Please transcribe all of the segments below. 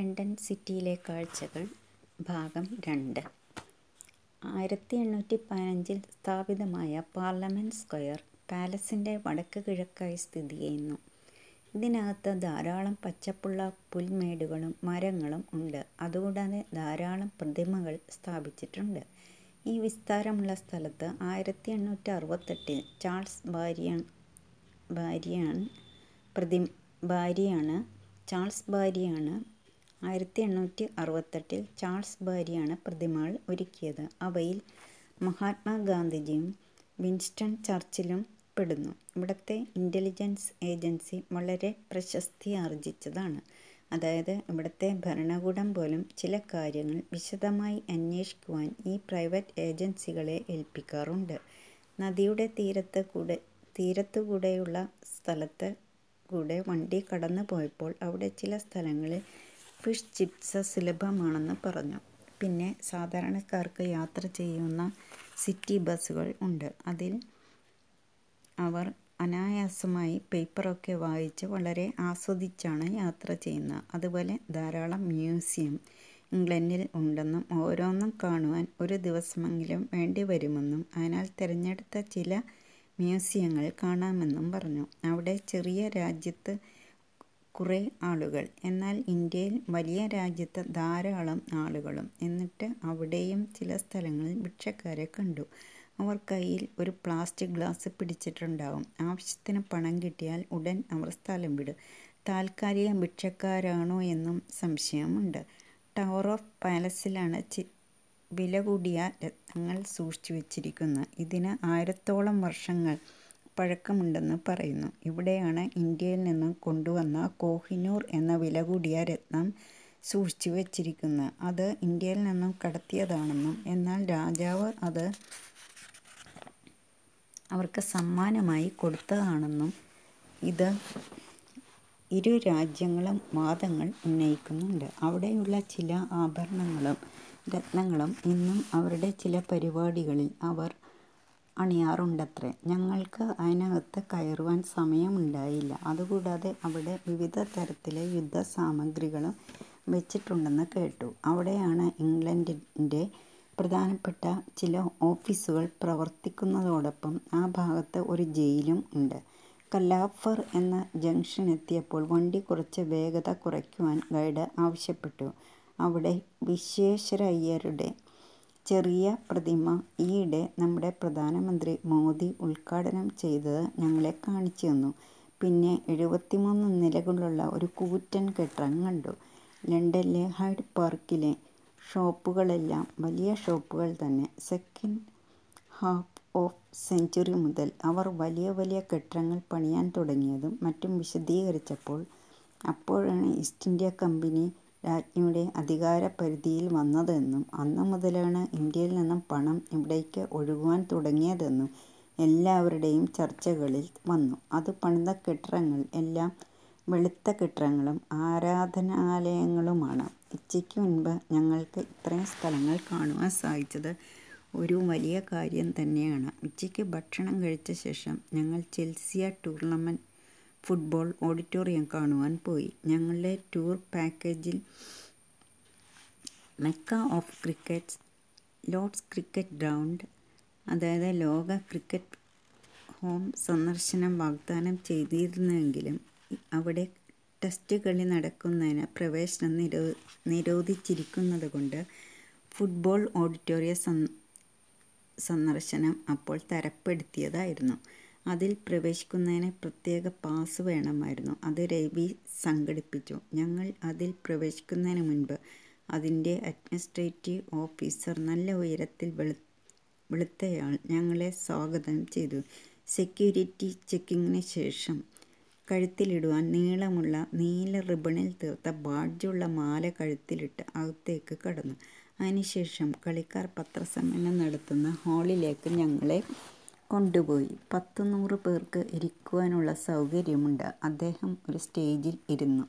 London സിറ്റിയിലെ കാഴ്ചകൾ ഭാഗം രണ്ട് ആയിരത്തി എണ്ണൂറ്റി പതിനഞ്ചിൽ സ്ഥാപിതമായ പാർലമെന്റ് സ്ക്വയർ പാലസിന്റെ വടക്ക് കിഴക്കായി സ്ഥിതി ചെയ്യുന്നു. ഇതിനകത്ത് ധാരാളം പച്ചപ്പുള്ള പുൽമേടുകളും മരങ്ങളും ഉണ്ട്. അതുകൂടാതെ ധാരാളം പ്രതിമകൾ സ്ഥാപിച്ചിട്ടുണ്ട്. ഈ വിസ്താരമുള്ള സ്ഥലത്ത് ആയിരത്തി എണ്ണൂറ്റി അറുപത്തെട്ടിൽ ചാൾസ് ബാരിയാണ് ആയിരത്തി എണ്ണൂറ്റി അറുപത്തെട്ടിൽ ചാൾസ് ബാരിയാണ് പ്രതിമകൾ ഒരുക്കിയത്. അവയിൽ മഹാത്മാഗാന്ധിയും വിൻസ്റ്റൺ ചർച്ചിലും പെടുന്നു. ഇവിടുത്തെ ഇന്റലിജൻസ് ഏജൻസി വളരെ പ്രശസ്തി ആർജിച്ചതാണ് അതായത് ഇവിടുത്തെ ഭരണകൂടം പോലും ചില കാര്യങ്ങൾ വിശദമായി അന്വേഷിക്കുവാൻ ഈ പ്രൈവറ്റ് ഏജൻസികളെ ഏൽപ്പിക്കാറുണ്ട്. നദിയുടെ തീരത്ത് കൂടെ തീരത്തുകൂടെയുള്ള സ്ഥലത്ത് കൂടെ വണ്ടി കടന്നു പോയപ്പോൾ അവിടെ ചില സ്ഥലങ്ങളിൽ ഫിഷ് ചിപ്സ് സുലഭമാണെന്ന് പറഞ്ഞു. പിന്നെ സാധാരണക്കാർക്ക് യാത്ര ചെയ്യുന്ന സിറ്റി ബസ്സുകൾ ഉണ്ട്. അതിൽ അവർ അനായാസമായി പേപ്പറൊക്കെ വായിച്ച് വളരെ ആസ്വദിച്ചാണ് യാത്ര ചെയ്യുന്നത്. അതുപോലെ ധാരാളം മ്യൂസിയം ഇംഗ്ലണ്ടിൽ ഉണ്ടെന്നും ഓരോന്നും കാണുവാൻ ഒരു ദിവസമെങ്കിലും വേണ്ടി വരുമെന്നും അതിനാൽ തിരഞ്ഞെടുത്ത ചില മ്യൂസിയങ്ങൾ കാണാമെന്നും പറഞ്ഞു. അവിടെ ചെറിയ രാജ്യത്ത് കുറെ ആളുകൾ, എന്നാൽ ഇന്ത്യയിൽ വലിയ രാജ്യത്ത് ധാരാളം ആളുകളും. എന്നിട്ട് അവിടെയും ചില സ്ഥലങ്ങളിൽ ഭിക്ഷക്കാരെ കണ്ടു. അവർ കയ്യിൽ ഒരു പ്ലാസ്റ്റിക് ഗ്ലാസ് പിടിച്ചിട്ടുണ്ടാവും. ആവശ്യത്തിന് പണം കിട്ടിയാൽ ഉടൻ അവർ സ്ഥലം വിടും. താൽക്കാലിക ഭിക്ഷക്കാരാണോ എന്നും സംശയമുണ്ട്. ടവർ ഓഫ് പാലസിലാണ് ചി വില കൂടിയ രത്നങ്ങൾ സൂക്ഷിച്ചു വച്ചിരിക്കുന്നത് ഇതിന് ആയിരത്തോളം വർഷങ്ങൾ പഴക്കമുണ്ടെന്ന് പറയുന്നു. ഇവിടെയാണ് ഇന്ത്യയിൽ നിന്നും കൊണ്ടുവന്ന കോഹിനൂർ എന്ന വില കൂടിയ രത്നം സൂക്ഷിച്ചു വച്ചിരിക്കുന്നത് അത് ഇന്ത്യയിൽ നിന്നും കടത്തിയതാണെന്നും എന്നാൽ രാജാവ് അത് അവർക്ക് സമ്മാനമായി കൊടുത്തതാണെന്നും ഇത് ഇരു രാജ്യങ്ങളും വാദങ്ങൾ ഉന്നയിക്കുന്നുണ്ട്. അവിടെയുള്ള ചില ആഭരണങ്ങളും രത്നങ്ങളും ഇന്നും അവരുടെ ചില പരിപാടികളിൽ അവർ അണിയാറുണ്ടത്രേ. ഞങ്ങൾക്ക് അതിനകത്ത് കയറുവാൻ സമയമുണ്ടായില്ല. അതുകൂടാതെ അവിടെ വിവിധ തരത്തിലെ യുദ്ധ സാമഗ്രികളും വെച്ചിട്ടുണ്ടെന്ന് കേട്ടു. അവിടെയാണ് ഇംഗ്ലണ്ടിന്റെ പ്രധാനപ്പെട്ട ചില ഓഫീസുകൾ പ്രവർത്തിക്കുന്നതോടൊപ്പം ആ ഭാഗത്ത് ഒരു ജയിലും ഉണ്ട്. കലാഫർ എന്ന ജംഗ്ഷൻ എത്തിയപ്പോൾ വണ്ടി കുറച്ച് വേഗത കുറയ്ക്കുവാൻ ഗൈഡ് ആവശ്യപ്പെട്ടു. അവിടെ വിശ്വേശ്വരയ്യരുടെ ചെറിയ പ്രതിമ ഈയിടെ നമ്മുടെ പ്രധാനമന്ത്രി മോദി ഉദ്ഘാടനം ചെയ്തത് ഞങ്ങളെ കാണിച്ചു തന്നു. പിന്നെ എഴുപത്തിമൂന്ന് നിലകളുള്ള ഒരു കൂറ്റൻ കെട്ടിടം കണ്ടു. ലണ്ടനിലെ ഹൈഡ് പാർക്കിലെ ഷോപ്പുകളെല്ലാം വലിയ ഷോപ്പുകൾ തന്നെ. സെക്കൻഡ് ഹാഫ് ഓഫ് സെഞ്ച്വറി മുതൽ അവർ വലിയ വലിയ കെട്ടിടങ്ങൾ പണിയാൻ തുടങ്ങിയതും മറ്റും വിശദീകരിച്ചപ്പോൾ അപ്പോഴാണ് ഈസ്റ്റ് ഇന്ത്യ കമ്പനി രാജ്ഞിയുടെ അധികാരപരിധിയിൽ വന്നതെന്നും അന്നു മുതലാണ് ഇന്ത്യയിൽ നിന്നും പണം ഇവിടേക്ക് ഒഴുകുവാൻ തുടങ്ങിയതെന്നും എല്ലാവരുടെയും ചർച്ചകളിൽ വന്നു. അത് പണിത കെട്ടിടങ്ങൾ എല്ലാം വെളുത്ത കെട്ടിടങ്ങളും ആരാധനാലയങ്ങളുമാണ്. ഉച്ചയ്ക്ക് മുൻപ് ഞങ്ങൾക്ക് ഇത്രയും സ്ഥലങ്ങൾ കാണുവാൻ സാധിച്ചത് ഒരു വലിയ കാര്യം തന്നെയാണ്. ഉച്ചയ്ക്ക് ഭക്ഷണം കഴിച്ച ശേഷം ഞങ്ങൾ ചെൽസിയ ടൂർണമെന്റ് ഫുട്ബോൾ ഓഡിറ്റോറിയം കാണുവാൻ പോയി. ഞങ്ങളുടെ ടൂർ പാക്കേജിൽ Mecca of cricket, Lord's cricket ground, അതായത് ലോക ക്രിക്കറ്റ് ഹോം സന്ദർശനം വാഗ്ദാനം ചെയ്തിരുന്നെങ്കിലും അവിടെ ടെസ്റ്റ് കളി നടക്കുന്നതിന് പ്രവേശനം നിരോ നിരോധിച്ചിരിക്കുന്നത് കൊണ്ട് ഫുട്ബോൾ ഓഡിറ്റോറിയ സന്ദർശനം അപ്പോൾ തരപ്പെടുത്തിയതായിരുന്നു. അതിൽ പ്രവേശിക്കുന്നതിന് പ്രത്യേക പാസ് വേണമായിരുന്നു. അത് രവി സംഘടിപ്പിച്ചു. ഞങ്ങൾ അതിൽ പ്രവേശിക്കുന്നതിന് മുൻപ് അതിന്റെ അഡ്മിനിസ്ട്രേറ്റീവ് ഓഫീസർ, നല്ല ഉയരത്തിൽ വെളു വെളുത്തയാൾ ഞങ്ങളെ സ്വാഗതം ചെയ്തു. സെക്യൂരിറ്റി ചെക്കിങ്ങിന് ശേഷം കഴുത്തിലിടുവാൻ നീളമുള്ള നീല റിബണിൽ തീർത്ത ബാഡ്ജുള്ള മാല കഴുത്തിലിട്ട് അകത്തേക്ക് കടന്നു. അതിനുശേഷം കളിക്കാർ പത്രസമ്മേളനം നടത്തുന്ന ഹാളിലേക്ക് ഞങ്ങളെ കൊണ്ടുപോയി. പത്ത് നൂറ് പേർക്ക് ഇരിക്കുവാനുള്ള സൗകര്യമുണ്ട്. അദ്ദേഹം ഒരു സ്റ്റേജിൽ ഇരുന്നു.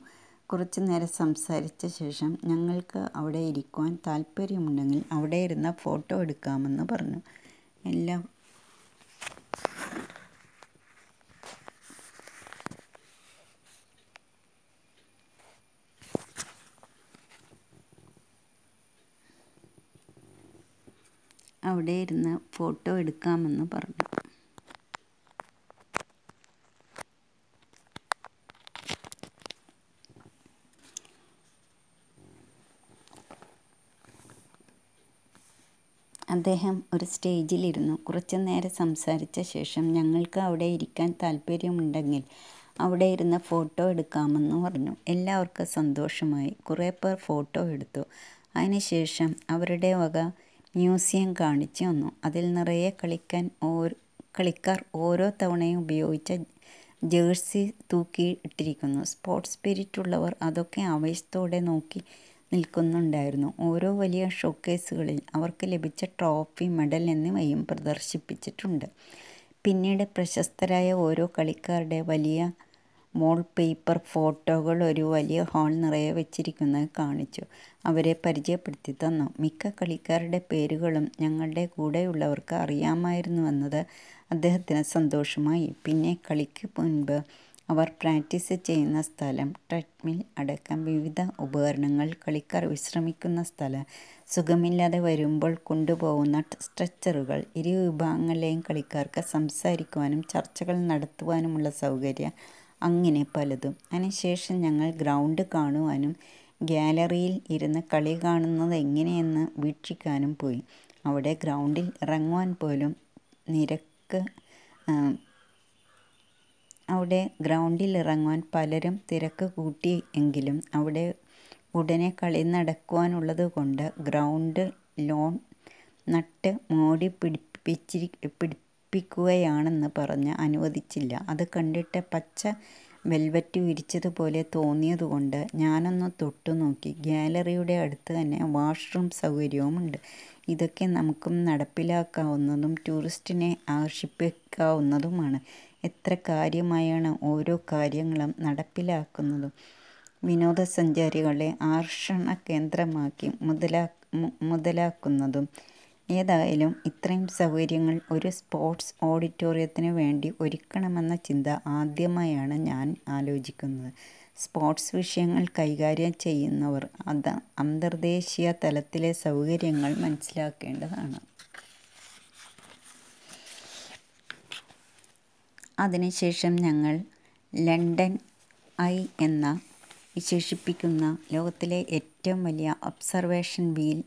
കുറച്ച് നേരം സംസാരിച്ച ശേഷം ഞങ്ങൾക്ക് അവിടെ ഇരിക്കുവാൻ താല്പര്യമുണ്ടെങ്കിൽ അവിടെ ഇരുന്ന ഫോട്ടോ എടുക്കാമെന്ന് പറഞ്ഞു. എല്ലാ അവിടെ ഇരുന്ന് ഫോട്ടോ എടുക്കാമെന്ന് പറഞ്ഞു. അദ്ദേഹം ഒരു സ്റ്റേജിലിരുന്നു. കുറച്ചു നേരം സംസാരിച്ച ശേഷം ഞങ്ങൾക്ക് അവിടെ ഇരിക്കാൻ താല്പര്യമുണ്ടെങ്കിൽ അവിടെ ഇരുന്ന് ഫോട്ടോ എടുക്കാമെന്ന് പറഞ്ഞു. എല്ലാവർക്കും സന്തോഷമായി. കുറേ പേർ ഫോട്ടോ എടുത്തു. അതിനുശേഷം അവരുടെ വക മ്യൂസിയം കാണിച്ചു വന്നു അതിൽ നിറയെ കളിക്കാൻ ഓരോ കളിക്കാർ ഓരോ തവണയും ഉപയോഗിച്ച ജേഴ്സി തൂക്കി ഇട്ടിരിക്കുന്നു. സ്പോർട്സ് സ്പിരിറ്റ് ഉള്ളവർ അതൊക്കെ ആവേശത്തോടെ നോക്കി നിൽക്കുന്നുണ്ടായിരുന്നു. ഓരോ വലിയ ഷോക്കേസുകളിൽ അവർക്ക് ലഭിച്ച ട്രോഫി മെഡൽ എന്നിവയും പ്രദർശിപ്പിച്ചിട്ടുണ്ട്. പിന്നീട് പ്രശസ്തരായ ഓരോ കളിക്കാരുടെ വലിയ മോൾ പേപ്പർ ഫോട്ടോകൾ ഒരു വലിയ ഹാൾ നിറയെ വെച്ചിരിക്കുന്നത് കാണിച്ചു. അവരെ പരിചയപ്പെടുത്തി തന്നു. മിക്ക കളിക്കാരുടെ പേരുകളും ഞങ്ങളുടെ കൂടെയുള്ളവർക്ക് അറിയാമായിരുന്നുവെന്നത് അദ്ദേഹത്തിന് സന്തോഷമായി. പിന്നെ കളിക്ക് മുൻപ് അവർ പ്രാക്ടീസ് ചെയ്യുന്ന സ്ഥലം ട്രെഡ്മിൽ അടക്കം വിവിധ ഉപകരണങ്ങൾ കളിക്കാർ വിശ്രമിക്കുന്ന സ്ഥലം. സുഖമില്ലാതെ വരുമ്പോൾ കൊണ്ടുപോകുന്ന സ്ട്രെച്ചറുകൾ ഇരു വിഭാഗങ്ങളിലെയും കളിക്കാർക്ക് സംസാരിക്കുവാനും ചർച്ചകൾ നടത്തുവാനുമുള്ള സൗകര്യം അങ്ങനെ പലതും. അതിനുശേഷം ഞങ്ങൾ ഗ്രൗണ്ട് കാണുവാനും ഗ്യാലറിയിൽ ഇരുന്ന് കളി കാണുന്നത് എങ്ങനെയെന്ന് വീക്ഷിക്കാനും പോയി. അവിടെ ഗ്രൗണ്ടിൽ ഇറങ്ങുവാൻ പോലും നിരക്ക് അവിടെ ഗ്രൗണ്ടിൽ ഇറങ്ങുവാൻ പലരും തിരക്ക് കൂട്ടി എങ്കിലും അവിടെ ഉടനെ കളി നടക്കുവാനുള്ളത് കൊണ്ട് ഗ്രൗണ്ട് ലോൺ നട്ട് മോടി പിടിപ്പിച്ചിരി പിടിപ്പിക്കുകയാണെന്ന് പറഞ്ഞ് അനുവദിച്ചില്ല. അത് കണ്ടിട്ട് പച്ച വെൽവെറ്റ് വിരിച്ചതുപോലെ തോന്നിയതുകൊണ്ട് ഞാനൊന്ന് തൊട്ടു നോക്കി. ഗ്യാലറിയുടെ അടുത്ത് തന്നെ വാഷ്റൂം സൗകര്യവുമുണ്ട്. ഇതൊക്കെ നമുക്കും നടപ്പിലാക്കാവുന്നതും ടൂറിസ്റ്റിനെ ആകർഷിപ്പിക്കാവുന്നതുമാണ്. എത്ര കാര്യമായാണ് ഓരോ കാര്യങ്ങളും നടപ്പിലാക്കുന്നതും. വിനോദസഞ്ചാരികളെ ആർഷണ കേന്ദ്രമാക്കി മുതലാ മുതലാക്കുന്നതും. ഏതായാലും ഇത്രയും സൗകര്യങ്ങൾ ഒരു സ്പോർട്സ് ഓഡിറ്റോറിയത്തിന് വേണ്ടി ഒരുക്കണമെന്ന ചിന്ത ആദ്യമായാണ് ഞാൻ ആലോചിക്കുന്നത്. സ്പോർട്സ് വിഷയങ്ങൾ കൈകാര്യം ചെയ്യുന്നവർ അത് അന്തർദേശീയ തലത്തിലെ സൗകര്യങ്ങൾ മനസ്സിലാക്കേണ്ടതാണ്. അതിനുശേഷം ഞങ്ങൾ ലണ്ടൻ ഐ എന്ന വിശേഷിപ്പിക്കുന്ന ലോകത്തിലെ ഏറ്റവും വലിയ observation wheel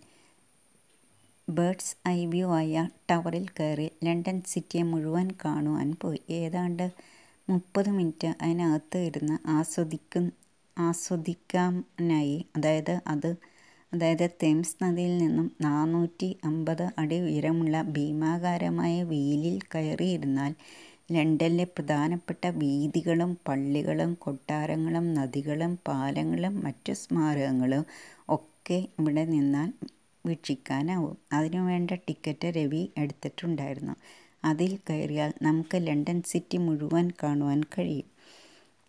bird's eye view ആയ ടവറിൽ കയറി ലണ്ടൻ സിറ്റിയെ മുഴുവൻ കാണുവാൻ പോയി. ഏതാണ്ട് മുപ്പത് മിനിറ്റ് അതിനകത്ത് ഇരുന്ന് ആസ്വദിക്കും ആസ്വദിക്കാനായി അതായത് അത് അതായത് തെംസ് നദിയിൽ നിന്നും നാനൂറ്റി അമ്പത് അടി ഉയരമുള്ള ഭീമാകാരമായ വീലിൽ കയറിയിരുന്നാൽ ലണ്ടനിലെ പ്രധാനപ്പെട്ട വീഥികളും പള്ളികളും കൊട്ടാരങ്ങളും നദികളും പാലങ്ങളും മറ്റു സ്മാരകങ്ങളും ഒക്കെ ഇവിടെ നിന്നാൽ വീക്ഷിക്കാനാവും. അതിനുവേണ്ട ടിക്കറ്റ് രവി എടുത്തിട്ടുണ്ടായിരുന്നു. അതിൽ കയറിയാൽ നമുക്ക് ലണ്ടൻ സിറ്റി മുഴുവൻ കാണുവാൻ കഴിയും.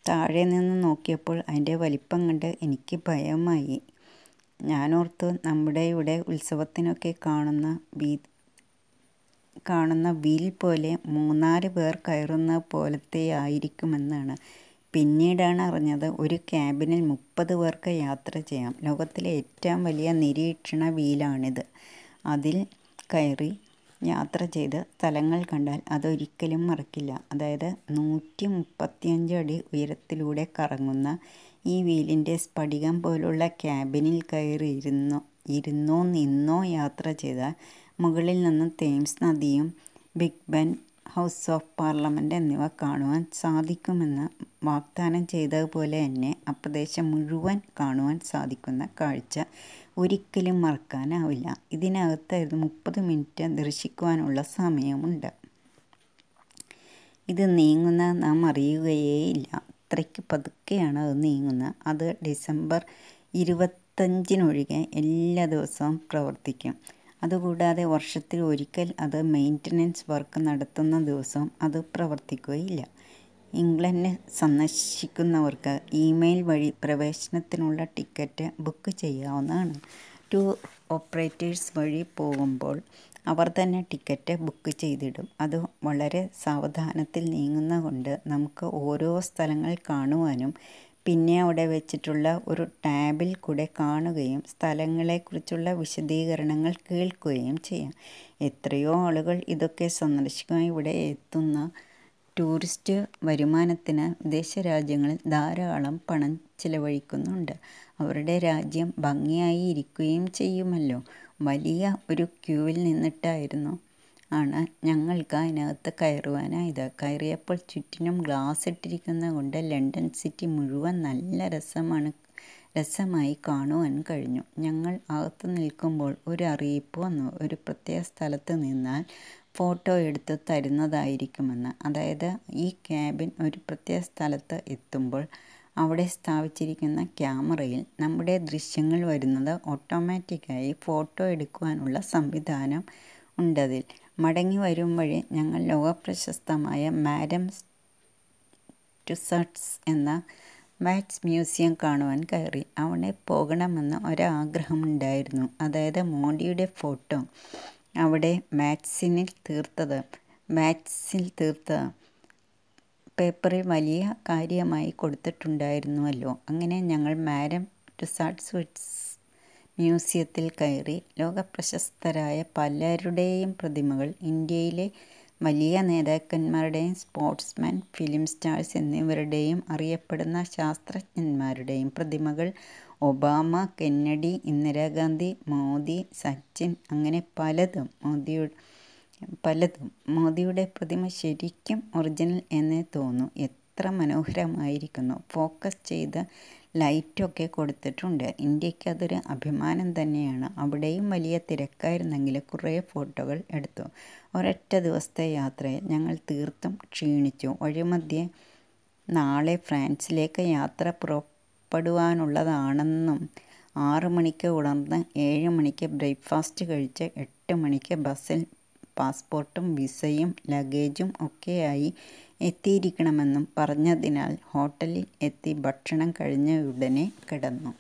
താഴെ നിന്ന് നോക്കിയപ്പോൾ അതിന്റെ വലിപ്പം കണ്ട് എനിക്ക് ഭയമായി. ഞാനോർത്തു നമ്മുടെ ഇവിടെ ഉത്സവത്തിനൊക്കെ കാണുന്ന വീ കാണുന്ന വീൽ പോലെ മൂന്നാൽ പേർ കയറുന്ന പോലത്തെ ആയിരിക്കുമെന്നാണ്. പിന്നീടാണ് അറിഞ്ഞത് ഒരു ക്യാബിനിൽ മുപ്പത് പേർക്ക് യാത്ര ചെയ്യാം. ലോകത്തിലെ ഏറ്റവും വലിയ നിരീക്ഷണ വീലാണിത്. അതിൽ കയറി യാത്ര ചെയ്ത് സ്ഥലങ്ങൾ കണ്ടാൽ അതൊരിക്കലും മറക്കില്ല. അതായത് നൂറ്റി മുപ്പത്തിയഞ്ച് അടി ഉയരത്തിലൂടെ കറങ്ങുന്ന ഈ വീലിന്റെ സ്ഫടികം പോലുള്ള ക്യാബിനിൽ കയറി ഇരുന്നോ ഇരുന്നോ നിന്നോ യാത്ര ചെയ്താൽ മുകളിൽ നിന്ന് തേംസ് നദിയും Big Ben House of Parliament എന്നിവ കാണുവാൻ സാധിക്കുമെന്ന് വാഗ്ദാനം ചെയ്തതുപോലെ തന്നെ ആ പ്രദേശം മുഴുവൻ കാണുവാൻ സാധിക്കുന്ന കാഴ്ച ഒരിക്കലും മറക്കാനാവില്ല. ഇതിനകത്തായിരുന്നു മുപ്പത് മിനിറ്റ് ദർശിക്കുവാനുള്ള സമയമുണ്ട്. ഇത് നീങ്ങുന്ന നാം അറിയുകയേയില്ല. അത്രയ്ക്ക് പതുക്കെയാണ് അത് നീങ്ങുന്നത്. അത് ഡിസംബർ ഇരുപത്തഞ്ചിനൊഴികെ എല്ലാ ദിവസവും പ്രവർത്തിക്കും. അതുകൂടാതെ വർഷത്തിൽ ഒരിക്കൽ അത് മെയിന്റനൻസ് വർക്ക് നടത്തുന്ന ദിവസം അത് പ്രവർത്തിക്കുകയില്ല. ഇംഗ്ലണ്ട് സന്ദർശിക്കുന്നവർക്ക് ഇമെയിൽ വഴി പ്രവേശനത്തിനുള്ള ടിക്കറ്റ് ബുക്ക് ചെയ്യാവുന്നതാണ്. ടു ഓപ്പറേറ്റേഴ്സ് വഴി പോകുമ്പോൾ അവർ തന്നെ ടിക്കറ്റ് ബുക്ക് ചെയ്തിടും. അത് വളരെ സാവധാനത്തിൽ നീങ്ങുന്ന കൊണ്ട് നമുക്ക് ഓരോ സ്ഥലങ്ങൾ കാണുവാനും പിന്നെ അവിടെ വെച്ചിട്ടുള്ള ഒരു ടാബിൽ കൂടെ കാണുകയും സ്ഥലങ്ങളെക്കുറിച്ചുള്ള വിശദീകരണങ്ങൾ കേൾക്കുകയും ചെയ്യാം. എത്രയോ ആളുകൾ ഇതൊക്കെ സന്ദർശിക്കാൻ ഇവിടെ എത്തുന്ന ടൂറിസ്റ്റ് വരുമാനത്തിന് വിദേശ രാജ്യങ്ങളിൽ ധാരാളം പണം ചിലവഴിക്കുന്നുണ്ട്. അവരുടെ രാജ്യം ഭംഗിയായി ഇരിക്കുകയും ചെയ്യുമല്ലോ. വലിയ ഒരു ക്യൂവിൽ നിന്നിട്ടായിരുന്നു ആണ്. ഞങ്ങൾക്ക് അതിനകത്ത് കയറുവാനായത് കയറിയപ്പോൾ ചുറ്റിനും ഗ്ലാസ് ഇട്ടിരിക്കുന്നത് കൊണ്ട് ലണ്ടൻ സിറ്റി മുഴുവൻ നല്ല രസമാണ് രസമായി കാണുവാൻ കഴിഞ്ഞു. ഞങ്ങൾ അകത്ത് നിൽക്കുമ്പോൾ ഒരു അറിയിപ്പ് വന്നു. ഒരു പ്രത്യേക സ്ഥലത്ത് നിന്നാൽ ഫോട്ടോ എടുത്ത് തരുന്നതായിരിക്കുമെന്ന്. അതായത് ഈ ക്യാബിൻ ഒരു പ്രത്യേക സ്ഥലത്ത് എത്തുമ്പോൾ അവിടെ സ്ഥാപിച്ചിരിക്കുന്ന ക്യാമറയിൽ നമ്മുടെ ദൃശ്യങ്ങൾ വരുന്നത് ഓട്ടോമാറ്റിക്കായി ഫോട്ടോ എടുക്കുവാനുള്ള സംവിധാനം ഉണ്ടതിൽ. മടങ്ങി വരും വഴി ഞങ്ങൾ ലോകപ്രശസ്തമായ മാഡം ടുസട്സ് എന്ന മാറ്റ്സ് മ്യൂസിയം കാണുവാൻ കയറി. അവിടെ പോകണമെന്ന് ഒരാഗ്രഹമുണ്ടായിരുന്നു. അതായത് മോഡിയുടെ ഫോട്ടോ അവിടെ മാറ്റ്സിനിൽ തീർത്തത്. മാറ്റ്സിൽ തീർത്ത പേപ്പറിൽ വലിയ കാര്യമായി കൊടുത്തിട്ടുണ്ടായിരുന്നുവല്ലോ. അങ്ങനെ ഞങ്ങൾ മാരം ടുസാർട്ട് ടുസാട്സ് മ്യൂസിയത്തിൽ കയറി ലോകപ്രശസ്തരായ പലരുടെയും പ്രതിമകൾ ഇന്ത്യയിലെ വലിയ നേതാക്കന്മാരുടെയും സ്പോർട്സ്മാൻ ഫിലിം സ്റ്റാർസ് എന്നിവരുടെയും അറിയപ്പെടുന്ന ശാസ്ത്രജ്ഞന്മാരുടെയും പ്രതിമകൾ ഒബാമ കെന്നഡി ഇന്ദിരാഗാന്ധി മോദി സച്ചിൻ അങ്ങനെ പലതും മോദിയുടെ പലതും മോദിയുടെ പ്രതിമ ശരിക്കും ഒറിജിനൽ എന്നേ തോന്നൂ. എത്ര മനോഹരമായിരിക്കുന്നു. ഫോക്കസ് ചെയ്ത് ലൈറ്റൊക്കെ കൊടുത്തിട്ടുണ്ട്. ഇന്ത്യയ്ക്ക് അതൊരു അഭിമാനം തന്നെയാണ്. അവിടെയും വലിയ തിരക്കായിരുന്നെങ്കിലും കുറേ ഫോട്ടോകൾ എടുത്തു. ഒരൊറ്റ ദിവസത്തെ യാത്രയിൽ ഞങ്ങൾ തീർത്തും ക്ഷീണിച്ചു. വഴിമധ്യേ നാളെ ഫ്രാൻസിലേക്ക് യാത്ര പുറപ്പെടുവാനുള്ളതാണെന്നും ആറ് മണിക്ക് ഉണർന്ന് ഏഴ് മണിക്ക് ബ്രേക്ക്ഫാസ്റ്റ് കഴിച്ച് എട്ട് മണിക്ക് ബസ്സിൽ പാസ്പോർട്ടും വിസയും ലഗേജും ഒക്കെയായി എത്തിയിരിക്കണമെന്നും പറഞ്ഞതിനാൽ ഹോട്ടലിൽ എത്തി ഭക്ഷണം കഴിഞ്ഞയുടനെ കിടന്നു.